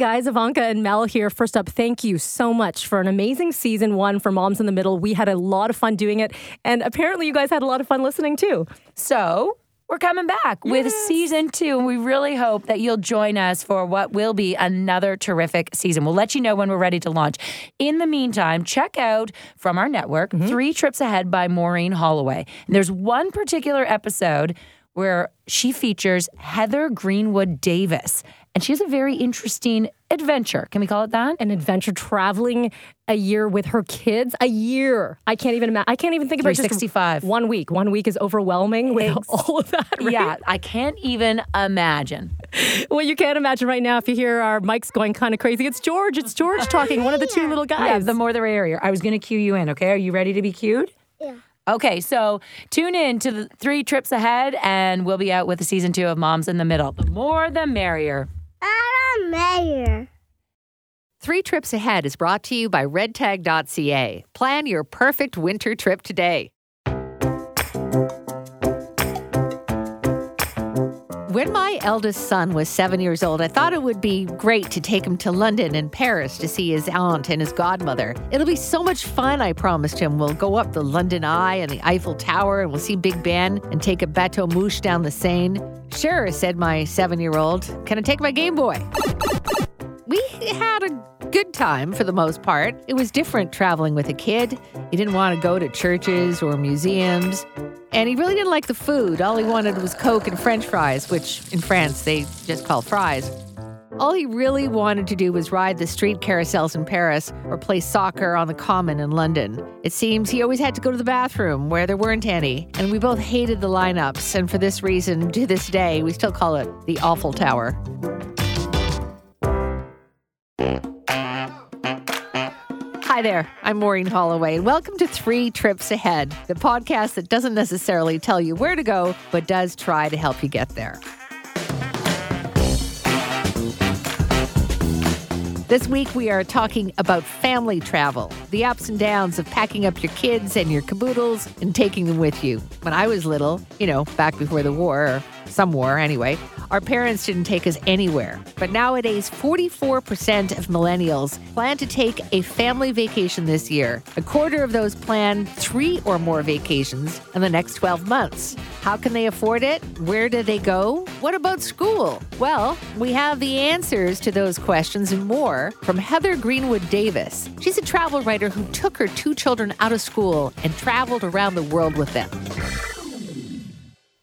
guys, Ivanka and Mel here. First up, thank you so much for an amazing season one for Moms in the Middle. We had a lot of fun doing it, and apparently you guys had a lot of fun listening too. So we're coming back with Yes. season two, and we really hope that you'll join us for what will be another terrific season. We'll let you know when we're ready to launch. In the meantime, check out from our network mm-hmm. Three Trips Ahead by Maureen Holloway. And there's one particular episode where she features Heather Greenwood Davis, and she has a very interesting adventure. Can we call it that? An adventure traveling a year with her kids. A year. I can't even imagine. I can't even think about just 365. one week. One week is overwhelming with Ex- all of that. right? Yeah, I can't even imagine. Well, you can't imagine right now if you hear our mics going kind of crazy. It's George. It's George talking. One of the two little guys. Yeah, the more the merrier. I was going to cue you in. Okay, are you ready to be cued? Yeah. Okay, so tune in to the three trips ahead, and we'll be out with the season two of Moms in the Middle. The more the merrier. I'm mayor. Three Trips Ahead is brought to you by redtag.ca. Plan your perfect winter trip today. When my eldest son was seven years old, I thought it would be great to take him to London and Paris to see his aunt and his godmother. It'll be so much fun, I promised him. We'll go up the London Eye and the Eiffel Tower and we'll see Big Ben and take a bateau mouche down the Seine. Sure, said my seven year old. Can I take my Game Boy? we had a good time for the most part. It was different traveling with a kid. He didn't want to go to churches or museums. And he really didn't like the food. All he wanted was Coke and French fries, which in France they just call fries. All he really wanted to do was ride the street carousels in Paris or play soccer on the common in London. It seems he always had to go to the bathroom where there weren't any, and we both hated the lineups. And for this reason, to this day, we still call it the Awful Tower. Hi there, I'm Maureen Holloway, and welcome to Three Trips Ahead, the podcast that doesn't necessarily tell you where to go, but does try to help you get there. This week, we are talking about family travel, the ups and downs of packing up your kids and your caboodles and taking them with you. When I was little, you know, back before the war, or some war anyway, our parents didn't take us anywhere. But nowadays, 44% of millennials plan to take a family vacation this year. A quarter of those plan three or more vacations in the next 12 months. How can they afford it? Where do they go? What about school? Well, we have the answers to those questions and more from Heather Greenwood Davis. She's a travel writer who took her two children out of school and traveled around the world with them.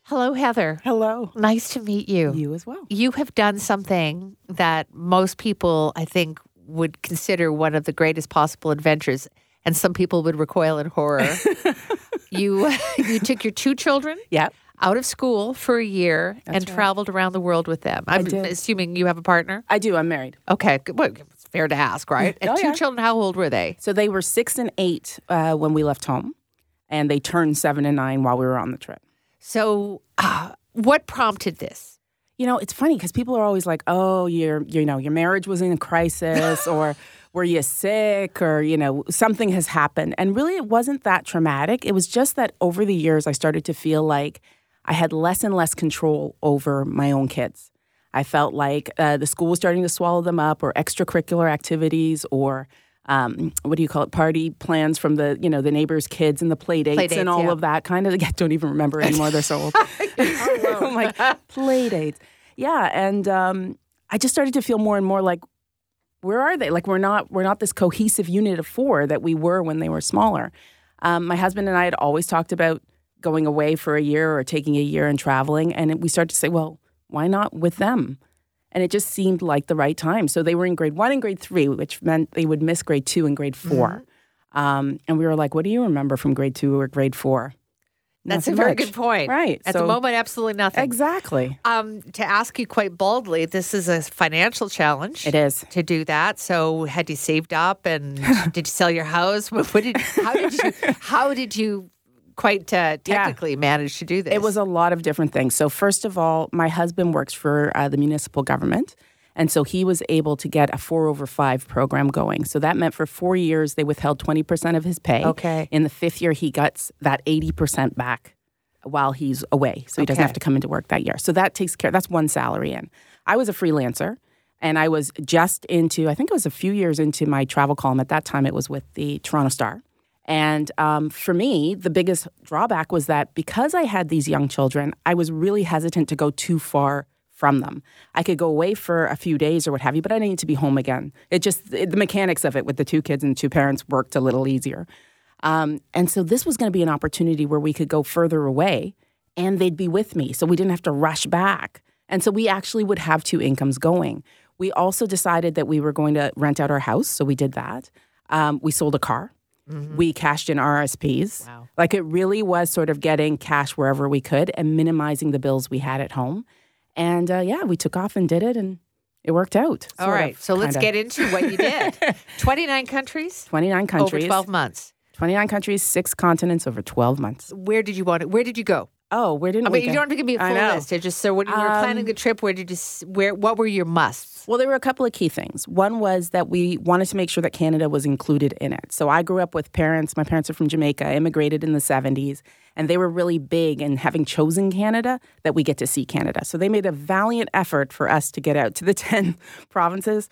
Hello, Heather. Hello. Nice to meet you. You as well. You have done something that most people, I think, would consider one of the greatest possible adventures, and some people would recoil in horror. you you took your two children Yeah. out of school for a year and right. traveled around the world with them. I'm assuming you have a partner. I do. I'm married. Okay. Well, it's fair to ask, right? And Oh, two yeah. children. How old were they? So they were six and eight uh, when we left home, and they turned seven and nine while we were on the trip. So, uh, what prompted this? You know, it's funny because people are always like, "Oh, your you know your marriage was in a crisis," or "Were you sick?" or you know something has happened. And really, it wasn't that traumatic. It was just that over the years, I started to feel like I had less and less control over my own kids. I felt like uh, the school was starting to swallow them up, or extracurricular activities, or um, what do you call it? Party plans from the you know the neighbors' kids and the play dates, dates, and all yeah. of that kind of. I don't even remember anymore. They're so old. I'm like play dates. Yeah, and um, I just started to feel more and more like, where are they? Like we're not we're not this cohesive unit of four that we were when they were smaller. Um, my husband and I had always talked about going away for a year or taking a year and traveling, and we started to say, well, why not with them? And it just seemed like the right time. So they were in grade one and grade three, which meant they would miss grade two and grade 4 Um, and we were like, what do you remember from grade two or grade four? That's Nothing a very much. good point. Right. At so- the moment, absolutely nothing. Exactly. Um, to ask you quite boldly, this is a financial challenge. It is. to do that. So had you saved up and did you sell your house? What what did how did you how did you quite uh, technically managed to do this? It was a lot of different things. So, first of all, my husband works for uh, the municipal government. And so he was able to get a four over five program going. So that meant for four years, they withheld 20% of his pay. Okay. In the fifth year, he gets that 80% back while he's away. So he doesn't have to come into work that year. So that takes care, that's one salary in. I was a freelancer. And I was just into, I think it was a few years into my travel column. At that time, it was with the Toronto Star. And um, for me, the biggest drawback was that because I had these young children, I was really hesitant to go too far from them. I could go away for a few days or what have you, but I need to be home again. It just, it, the mechanics of it with the two kids and two parents worked a little easier. Um, and so this was going to be an opportunity where we could go further away and they'd be with me. So we didn't have to rush back. And so we actually would have two incomes going. We also decided that we were going to rent out our house. So we did that. Um, we sold a car. Mm-hmm. We cashed in RSPs. Wow. Like it really was sort of getting cash wherever we could and minimizing the bills we had at home. And uh, yeah, we took off and did it and it worked out. All right. Of, so let's get into what you did 29 countries? 29 countries. Over 12 months. 29 countries, six continents over 12 months. Where did you want it? Where did you go? Oh, where didn't I we? mean, you don't have to give me a full list. It's just so when you were um, planning the trip, where did you where what were your musts? Well, there were a couple of key things. One was that we wanted to make sure that Canada was included in it. So I grew up with parents. My parents are from Jamaica, immigrated in the 70s, and they were really big in having chosen Canada that we get to see Canada. So they made a valiant effort for us to get out to the 10 provinces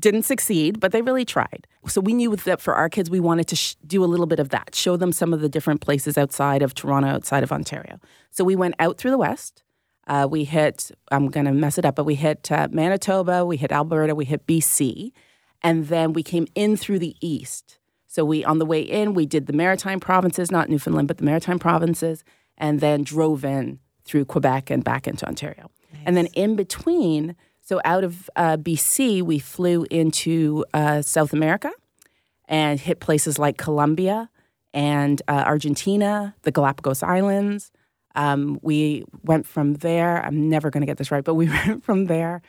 didn't succeed, but they really tried. So we knew that for our kids, we wanted to sh- do a little bit of that, show them some of the different places outside of Toronto, outside of Ontario. So we went out through the West. Uh, we hit, I'm going to mess it up, but we hit uh, Manitoba, we hit Alberta, we hit BC, and then we came in through the East. So we, on the way in, we did the Maritime provinces, not Newfoundland, but the Maritime provinces, and then drove in through Quebec and back into Ontario. Nice. And then in between, so out of uh, BC, we flew into uh, South America and hit places like Colombia and uh, Argentina, the Galapagos Islands. Um, we went from there. I'm never going to get this right, but we went from there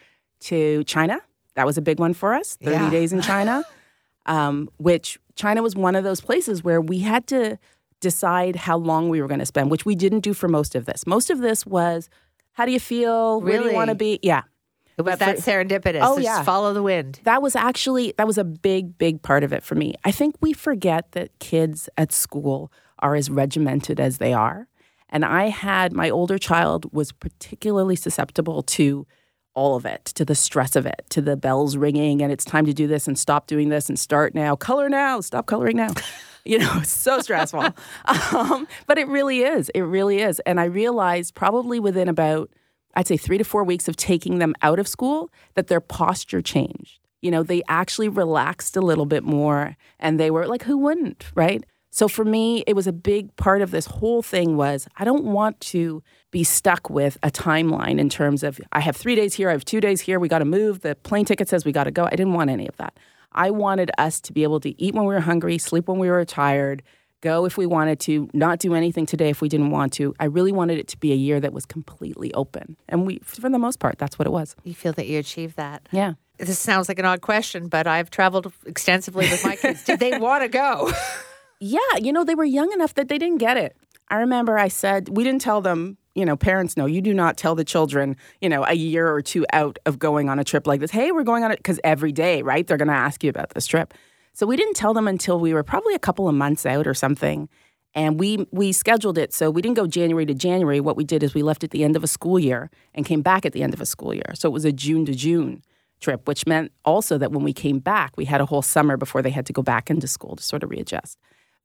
to China. That was a big one for us. 30 yeah. days in China, um, which China was one of those places where we had to decide how long we were going to spend, which we didn't do for most of this. Most of this was, how do you feel? Really? Where do you want to be? Yeah. It was that serendipitous. Oh, yeah. follow the wind. That was actually, that was a big, big part of it for me. I think we forget that kids at school are as regimented as they are. And I had, my older child was particularly susceptible to all of it, to the stress of it, to the bells ringing and it's time to do this and stop doing this and start now, color now, stop coloring now. you know, so stressful. um, but it really is. It really is. And I realized probably within about I'd say three to four weeks of taking them out of school, that their posture changed. You know, they actually relaxed a little bit more and they were like, who wouldn't, right? So for me, it was a big part of this whole thing was I don't want to be stuck with a timeline in terms of I have three days here, I have two days here, we got to move, the plane ticket says we got to go. I didn't want any of that. I wanted us to be able to eat when we were hungry, sleep when we were tired, go if we wanted to, not do anything today if we didn't want to. I really wanted it to be a year that was completely open. And we, for the most part, that's what it was. You feel that you achieved that? Yeah. This sounds like an odd question, but I've traveled extensively with my kids. Did they want to go? yeah. You know, they were young enough that they didn't get it. I remember I said, we didn't tell them, you know, parents know you do not tell the children, you know, a year or two out of going on a trip like this, hey, we're going on it, because every day, right, they're going to ask you about this trip. So we didn't tell them until we were probably a couple of months out or something. And we we scheduled it so we didn't go January to January. What we did is we left at the end of a school year and came back at the end of a school year. So it was a June to June trip, which meant also that when we came back, we had a whole summer before they had to go back into school to sort of readjust.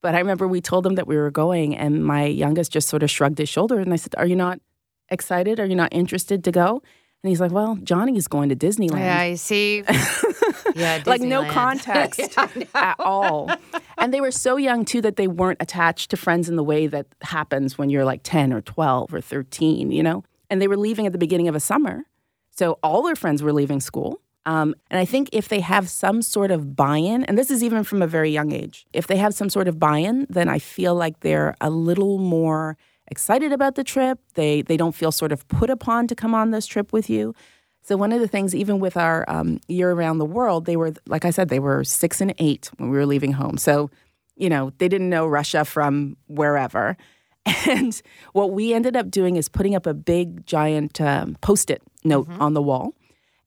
But I remember we told them that we were going, and my youngest just sort of shrugged his shoulder and I said, Are you not excited? Are you not interested to go? And he's like, Well, Johnny is going to Disneyland. Yeah, I see. yeah, like no context yeah, at all. And they were so young too that they weren't attached to friends in the way that happens when you're like 10 or 12 or 13, you know? And they were leaving at the beginning of a summer. So all their friends were leaving school. Um, and I think if they have some sort of buy in, and this is even from a very young age, if they have some sort of buy in, then I feel like they're a little more excited about the trip. They they don't feel sort of put upon to come on this trip with you. So one of the things, even with our um, year around the world, they were like I said, they were six and eight when we were leaving home. So you know they didn't know Russia from wherever. And what we ended up doing is putting up a big giant um, post-it note mm-hmm. on the wall,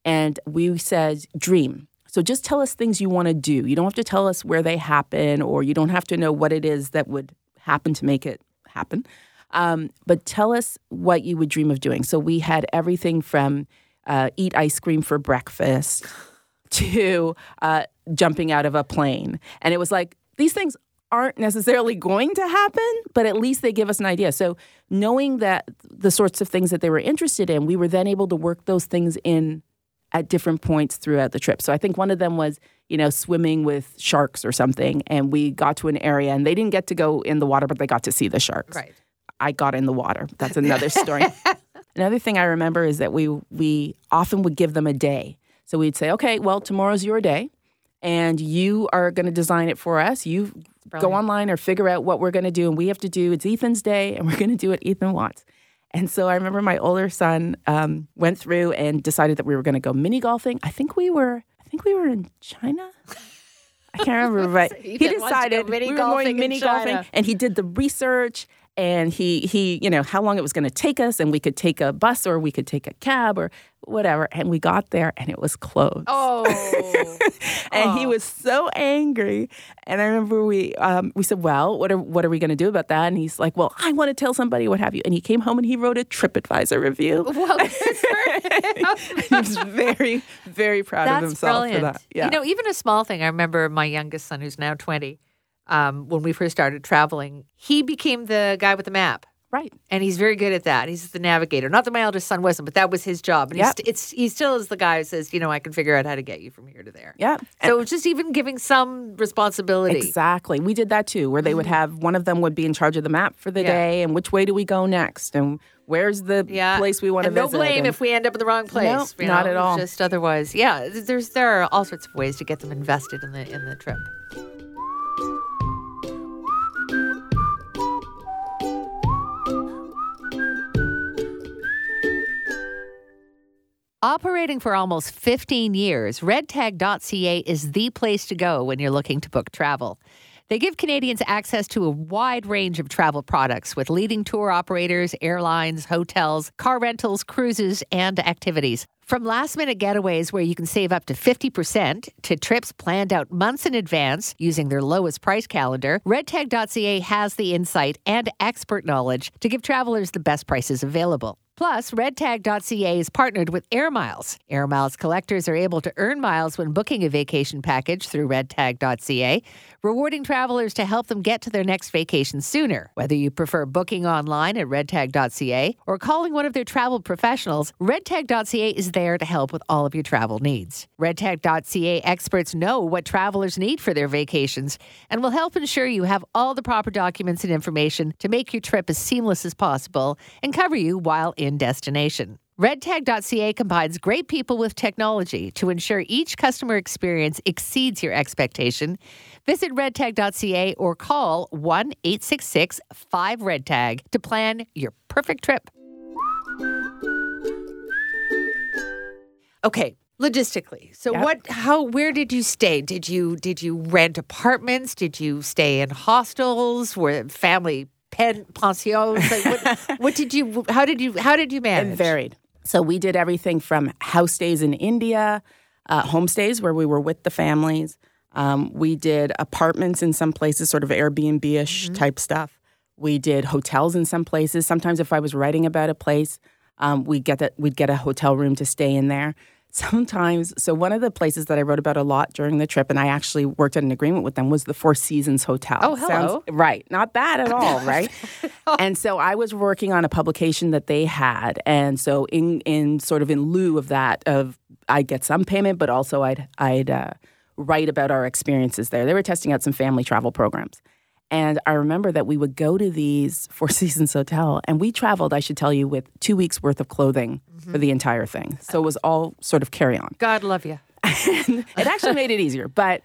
and we said dream. So just tell us things you want to do. You don't have to tell us where they happen, or you don't have to know what it is that would happen to make it happen. Um, but tell us what you would dream of doing. So we had everything from uh, eat ice cream for breakfast to uh, jumping out of a plane. And it was like, these things aren't necessarily going to happen, but at least they give us an idea. So, knowing that the sorts of things that they were interested in, we were then able to work those things in at different points throughout the trip. So, I think one of them was, you know, swimming with sharks or something. And we got to an area and they didn't get to go in the water, but they got to see the sharks. Right. I got in the water. That's another story. another thing I remember is that we we often would give them a day. So we'd say, okay, well, tomorrow's your day, and you are going to design it for us. You go online or figure out what we're going to do, and we have to do. It's Ethan's day, and we're going to do what Ethan wants. And so I remember my older son um, went through and decided that we were going to go mini golfing. I think we were. I think we were in China. I can't remember, but he Ethan wants to go decided we were going mini golfing, and he did the research and he he you know how long it was going to take us and we could take a bus or we could take a cab or whatever. And we got there and it was closed. Oh. and he was so angry. And i remember we um, we said well what are what are we going to do about that? And he's like well i want to tell somebody what have you. And he came home and he wrote a tripadvisor review. Well, he was very very proud of himself brilliant. for that. yeah You know, even a small thing. I remember my youngest son, who's now 20, um, when we first started traveling, he became the guy with the map. right And he's very good at that. He's the navigator. Not that my eldest son wasn't, but that was his job. And he's, Yep. it's he still is the guy who says, you know, I can figure out how to get you from here to there. yeah So just even giving some responsibility. Exactly. We did that too, where they would have one of them would be in charge of the map for the Mm-hmm. Yeah. day and which way do we go next and where's the Yeah. place we want to and no blame and- if we end up in the wrong place. No, you not at all. Just otherwise, yeah. There's there are all sorts of ways to get them invested in the in the trip. Operating for almost 15 years, redtag.ca is the place to go when you're looking to book travel. They give Canadians access to a wide range of travel products with leading tour operators, airlines, hotels, car rentals, cruises, and activities. From last minute getaways where you can save up to 50% to trips planned out months in advance using their lowest price calendar, redtag.ca has the insight and expert knowledge to give travelers the best prices available. Plus, redtag.ca is partnered with Air Miles. Air Miles collectors are able to earn miles when booking a vacation package through redtag.ca, rewarding travelers to help them get to their next vacation sooner. Whether you prefer booking online at redtag.ca or calling one of their travel professionals, redtag.ca is there to help with all of your travel needs. Redtag.ca experts know what travelers need for their vacations and will help ensure you have all the proper documents and information to make your trip as seamless as possible and cover you while in destination. RedTag.ca combines great people with technology to ensure each customer experience exceeds your expectation. Visit redtag.ca or call 1 866 5 RedTag to plan your perfect trip. Okay, logistically. So Yep. what how where did you stay? Did you did you rent apartments? Did you stay in hostels? Were family pen pensions? Like what, what did you how did you how did you manage? It varied. So we did everything from house stays in India, uh, homestays where we were with the families. Um, we did apartments in some places, sort of Airbnb ish Mm-hmm. type stuff. We did hotels in some places. Sometimes, if I was writing about a place, um, we'd get that we'd get a hotel room to stay in there. Sometimes, so one of the places that I wrote about a lot during the trip, and I actually worked at an agreement with them, was the Four Seasons Hotel. Oh, hello. right, not bad at all, right? and so I was working on a publication that they had, and so in in sort of in lieu of that, of I'd get some payment, but also I'd I'd uh, write about our experiences there. They were testing out some family travel programs. And I remember that we would go to these Four Seasons Hotel, and we traveled, I should tell you, with two weeks worth of clothing for the entire thing. So it was all sort of carry on. God love you. it actually made it easier. But,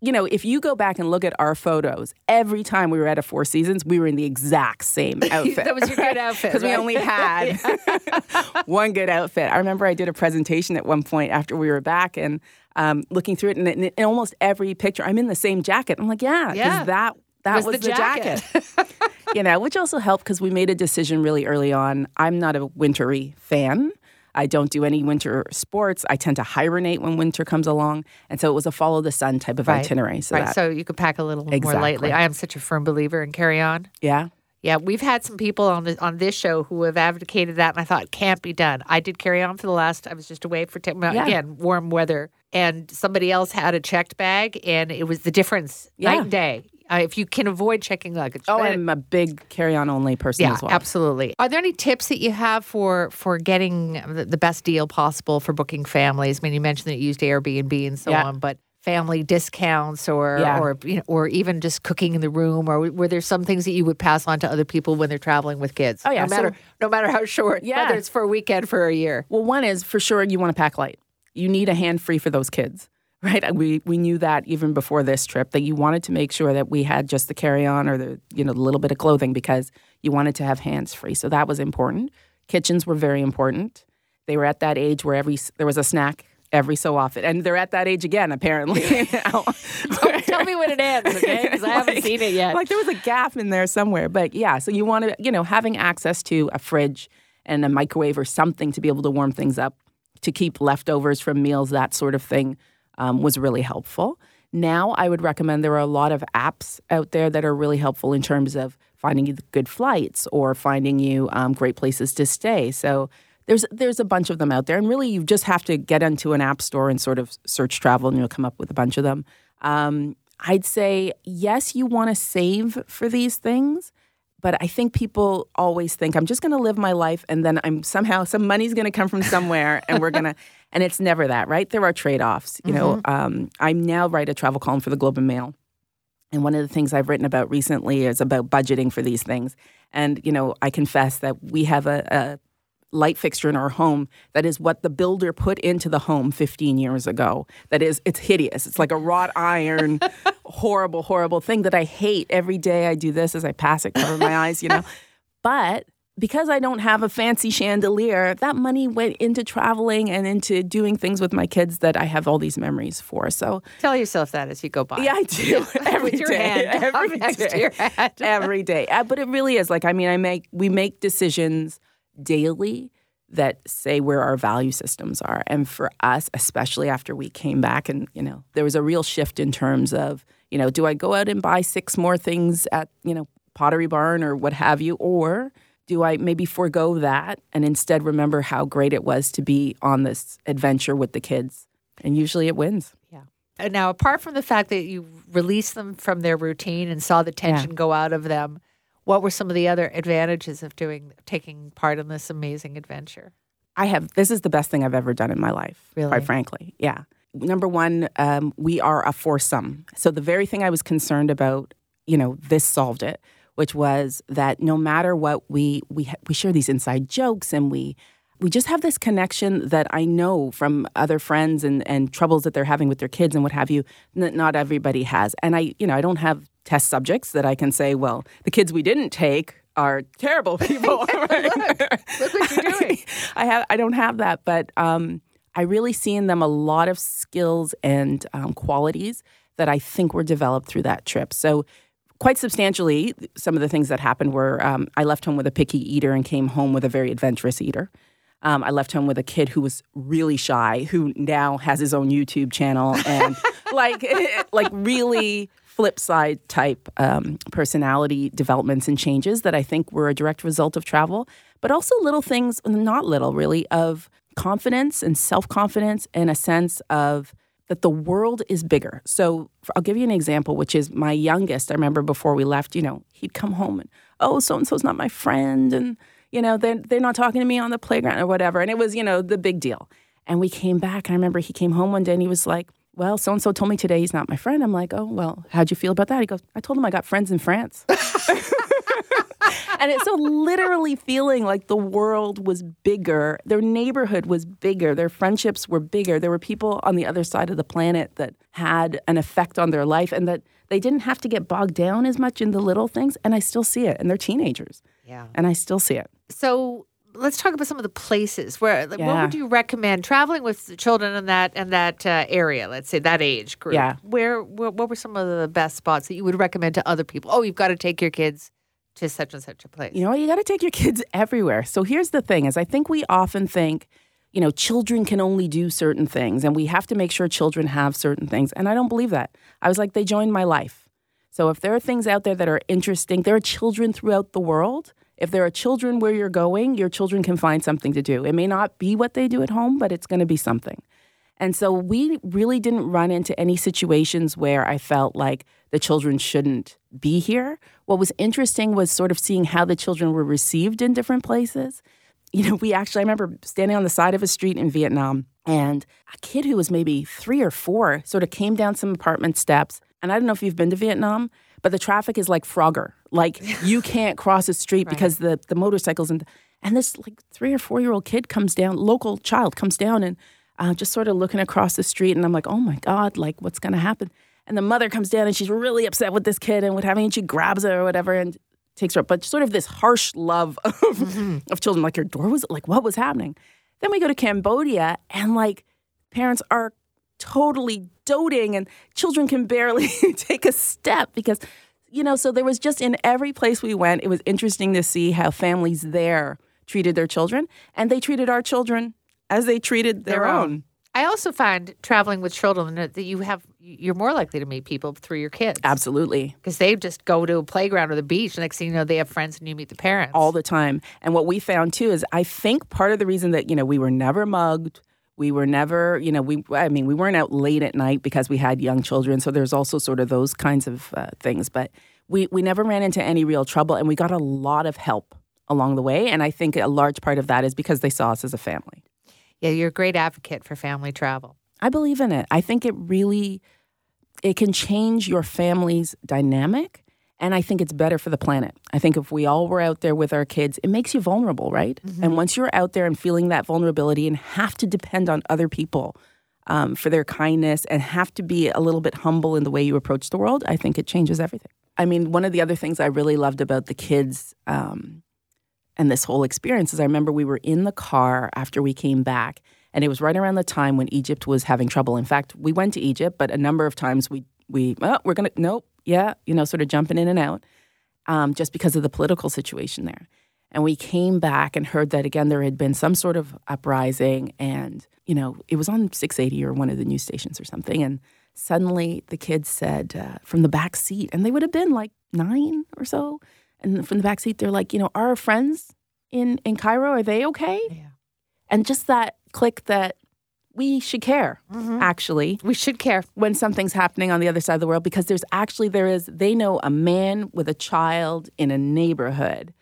you know, if you go back and look at our photos, every time we were at a Four Seasons, we were in the exact same outfit. That was your good outfit, Because we only had one good outfit. I remember I did a presentation at one point after we were back and um, looking through it, and in, in almost every picture, I'm in the same jacket. I'm like, yeah, because Yeah. that that Was was, the the, jacket. jacket. you know, which also helped because we made a decision really early on. I'm not a wintry fan. I don't do any winter sports. I tend to hibernate when winter comes along, and so it was a follow the sun type of itinerary. So right. that, So you could pack a little more lightly. I am such a firm believer in carry on. yeah, Yeah, we've had some people on the, on this show who have advocated that, and I thought can't be done. I did carry on for the last. I was just away for ten, well, Yeah. again warm weather, and somebody else had a checked bag, and it was the difference Yeah. night and day. Uh, if you can avoid checking luggage, Oh, I'm a big carry-on only person yeah, as well. absolutely. Are there any tips that you have for for getting the, the best deal possible for booking families? I mean, you mentioned that you used Airbnb and so Yeah. on, but family discounts or Yeah. or you know, or even just cooking in the room, or were there some things that you would pass on to other people when they're traveling with kids? Oh, yeah, no matter so- no matter how short, Yeah. whether it's for a weekend for a year. Well, one is for sure you want to pack light. You need a hand free for those kids, right? We we knew that even before this trip that you wanted to make sure that we had just the carry on or the you know the little bit of clothing because you wanted to have hands free. So that was important. Kitchens were very important. They were at that age where every there was a snack every so often, and they're at that age again apparently. Tell me when it ends, okay? Because I haven't Like- seen it yet. Like there was a gap in there somewhere. But yeah, so you want to, you know, having access to a fridge and a microwave or something to be able to warm things up, to keep leftovers from meals, that sort of thing, um, was really helpful. Now I would recommend there are a lot of apps out there that are really helpful in terms of finding you good flights or finding you um, great places to stay. So there's there's a bunch of them out there, and really you just have to get into an app store and sort of search travel, and you'll come up with a bunch of them. Um, I'd say yes, you want to save for these things, but I think people always think I'm just going to live my life, and then I'm somehow some money's going to come from somewhere, and we're gonna. And it's never that, right? There are trade offs. You know, um, I now write a travel column for the Globe and Mail. And one of the things I've written about recently is about budgeting for these things. And, you know, I confess that we have a, a light fixture in our home that is what the builder put into the home 15 years ago. That is, it's hideous. It's like a wrought iron, horrible, horrible thing that I hate. Every day I do this as I pass it, cover my eyes, you know. But because I don't have a fancy chandelier, that money went into traveling and into doing things with my kids that I have all these memories for. So Tell yourself that as you go by. yeah, I do every With your day, hand every day. your head. every day. Uh, But it really is like I mean, I make we make decisions daily that say where our value systems are, and for us, especially after we came back, and you know, there was a real shift in terms of you know, do I go out and buy six more things at you know Pottery Barn or what have you, or do I maybe forego that and instead remember how great it was to be on this adventure with the kids? And usually it wins. Uh, Now, apart from the fact that you released them from their routine and saw the tension go out of them, what were some of the other advantages of doing taking part in this amazing adventure? I have this is the best thing I've ever done in my life, Really? quite frankly. Yeah. Number one, um, we are a foursome. So the very thing I was concerned about, you know, this solved it, which was that no matter what we we ha- we share these inside jokes and we we just have this connection that I know from other friends and and troubles that they're having with their kids and what have you that not everybody has. And I, you know, I don't have test subjects that I can say, well, the kids we didn't take are terrible people. Look what you're doing. I have I don't have that, but um, I really see in them a lot of skills and um, qualities that I think were developed through that trip. So quite substantially, some of the things that happened were um, I left home with a picky eater and came home with a very adventurous eater. Um, I left home with a kid who was really shy, who now has his own YouTube channel and like like really flip side type um, personality developments and changes that I think were a direct result of travel, but also little things, not little really, of confidence and self confidence and a sense of that the world is bigger. So I'll give you an example, which is my youngest. I remember before we left, you know, he'd come home and, oh, so and so's not my friend. And, you know, they're, they're not talking to me on the playground or whatever. And it was, you know, the big deal. And we came back. And I remember he came home one day and he was like, well, so and so told me today he's not my friend. I'm like, oh, well, how'd you feel about that? He goes, I told him I got friends in France. and it's so literally feeling like the world was bigger, their neighborhood was bigger, their friendships were bigger. There were people on the other side of the planet that had an effect on their life and that they didn't have to get bogged down as much in the little things. And I still see it. And they're teenagers. Yeah. And I still see it. So let's talk about some of the places where. Like, What would you recommend traveling with children in that in that uh, area? Let's say that age group. Yeah. Where, where what were some of the best spots that you would recommend to other people? Oh, you've got to take your kids to such and such a place. You know, you got to take your kids everywhere. So here's the thing is I think we often think, you know, children can only do certain things and we have to make sure children have certain things. And I don't believe that. I was like they joined my life. So if there are things out there that are interesting, there are children throughout the world. If there are children where you're going, your children can find something to do. It may not be what they do at home, but it's going to be something. And so we really didn't run into any situations where I felt like the children shouldn't be here. What was interesting was sort of seeing how the children were received in different places. You know, we actually, I remember standing on the side of a street in Vietnam, and a kid who was maybe three or four sort of came down some apartment steps. And I don't know if you've been to Vietnam, but the traffic is like Frogger. Like you can't cross a street right. because the, the motorcycles and and this like three or four year old kid comes down, local child comes down and uh, just sort of looking across the street. And I'm like, oh my God, like what's going to happen? And the mother comes down and she's really upset with this kid and what having, and she grabs her or whatever and takes her up. But sort of this harsh love of, mm-hmm. of children, like your door was like, what was happening? Then we go to Cambodia and like parents are totally doting and children can barely take a step because you know so there was just in every place we went it was interesting to see how families there treated their children and they treated our children as they treated their, their own. own. I also find traveling with children that you have you're more likely to meet people through your kids. Absolutely. Because they just go to a playground or the beach. Next thing you know, they have friends and you meet the parents. All the time. And what we found too is I think part of the reason that, you know, we were never mugged, we were never, you know, we I mean, we weren't out late at night because we had young children. So there's also sort of those kinds of uh, things. But we, we never ran into any real trouble and we got a lot of help along the way. And I think a large part of that is because they saw us as a family. Yeah, you're a great advocate for family travel. I believe in it. I think it really it can change your family's dynamic and I think it's better for the planet. I think if we all were out there with our kids, it makes you vulnerable, right? Mm-hmm. And once you're out there and feeling that vulnerability and have to depend on other people um, for their kindness and have to be a little bit humble in the way you approach the world, I think it changes everything. I mean, one of the other things I really loved about the kids um, and this whole experience is I remember we were in the car after we came back, and it was right around the time when Egypt was having trouble. In fact, we went to Egypt, but a number of times we we oh, we're gonna nope yeah you know sort of jumping in and out um, just because of the political situation there. And we came back and heard that again there had been some sort of uprising, and you know it was on 680 or one of the news stations or something, and suddenly the kids said uh, from the back seat, and they would have been like nine or so and from the back seat, they're like, you know, are our friends in in Cairo are they okay? Yeah. And just that click that we should care. Mm-hmm. Actually, we should care when something's happening on the other side of the world because there's actually there is they know a man with a child in a neighborhood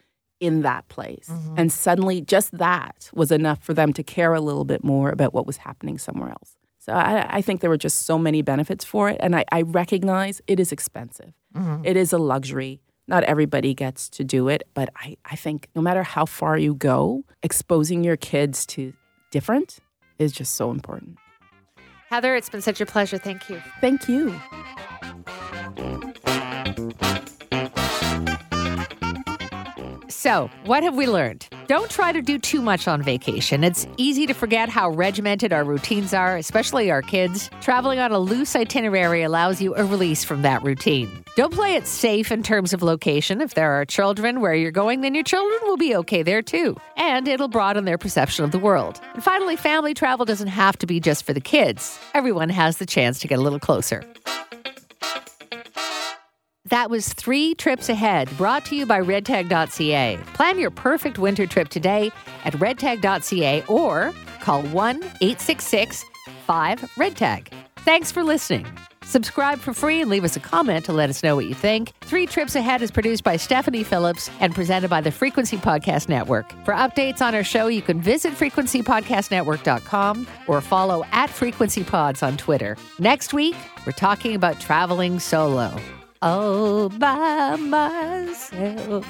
in that place. Mm-hmm. And suddenly just that was enough for them to care a little bit more about what was happening somewhere else. So I, I think there were just so many benefits for it. And I, I recognize it is expensive. Mm-hmm. It is a luxury not everybody gets to do it, but I, I think no matter how far you go, exposing your kids to different is just so important. Heather, it's been such a pleasure. Thank you. Thank you. So, what have we learned? Don't try to do too much on vacation. It's easy to forget how regimented our routines are, especially our kids. Traveling on a loose itinerary allows you a release from that routine. Don't play it safe in terms of location. If there are children where you're going, then your children will be okay there too. And it'll broaden their perception of the world. And finally, family travel doesn't have to be just for the kids. Everyone has the chance to get a little closer. That was Three Trips Ahead, brought to you by redtag.ca. Plan your perfect winter trip today at redtag.ca or call 1 866 5 RedTag. Thanks for listening. Subscribe for free and leave us a comment to let us know what you think. Three Trips Ahead is produced by Stephanie Phillips and presented by the Frequency Podcast Network. For updates on our show, you can visit frequencypodcastnetwork.com or follow at Frequency Pods on Twitter. Next week, we're talking about traveling solo all by myself.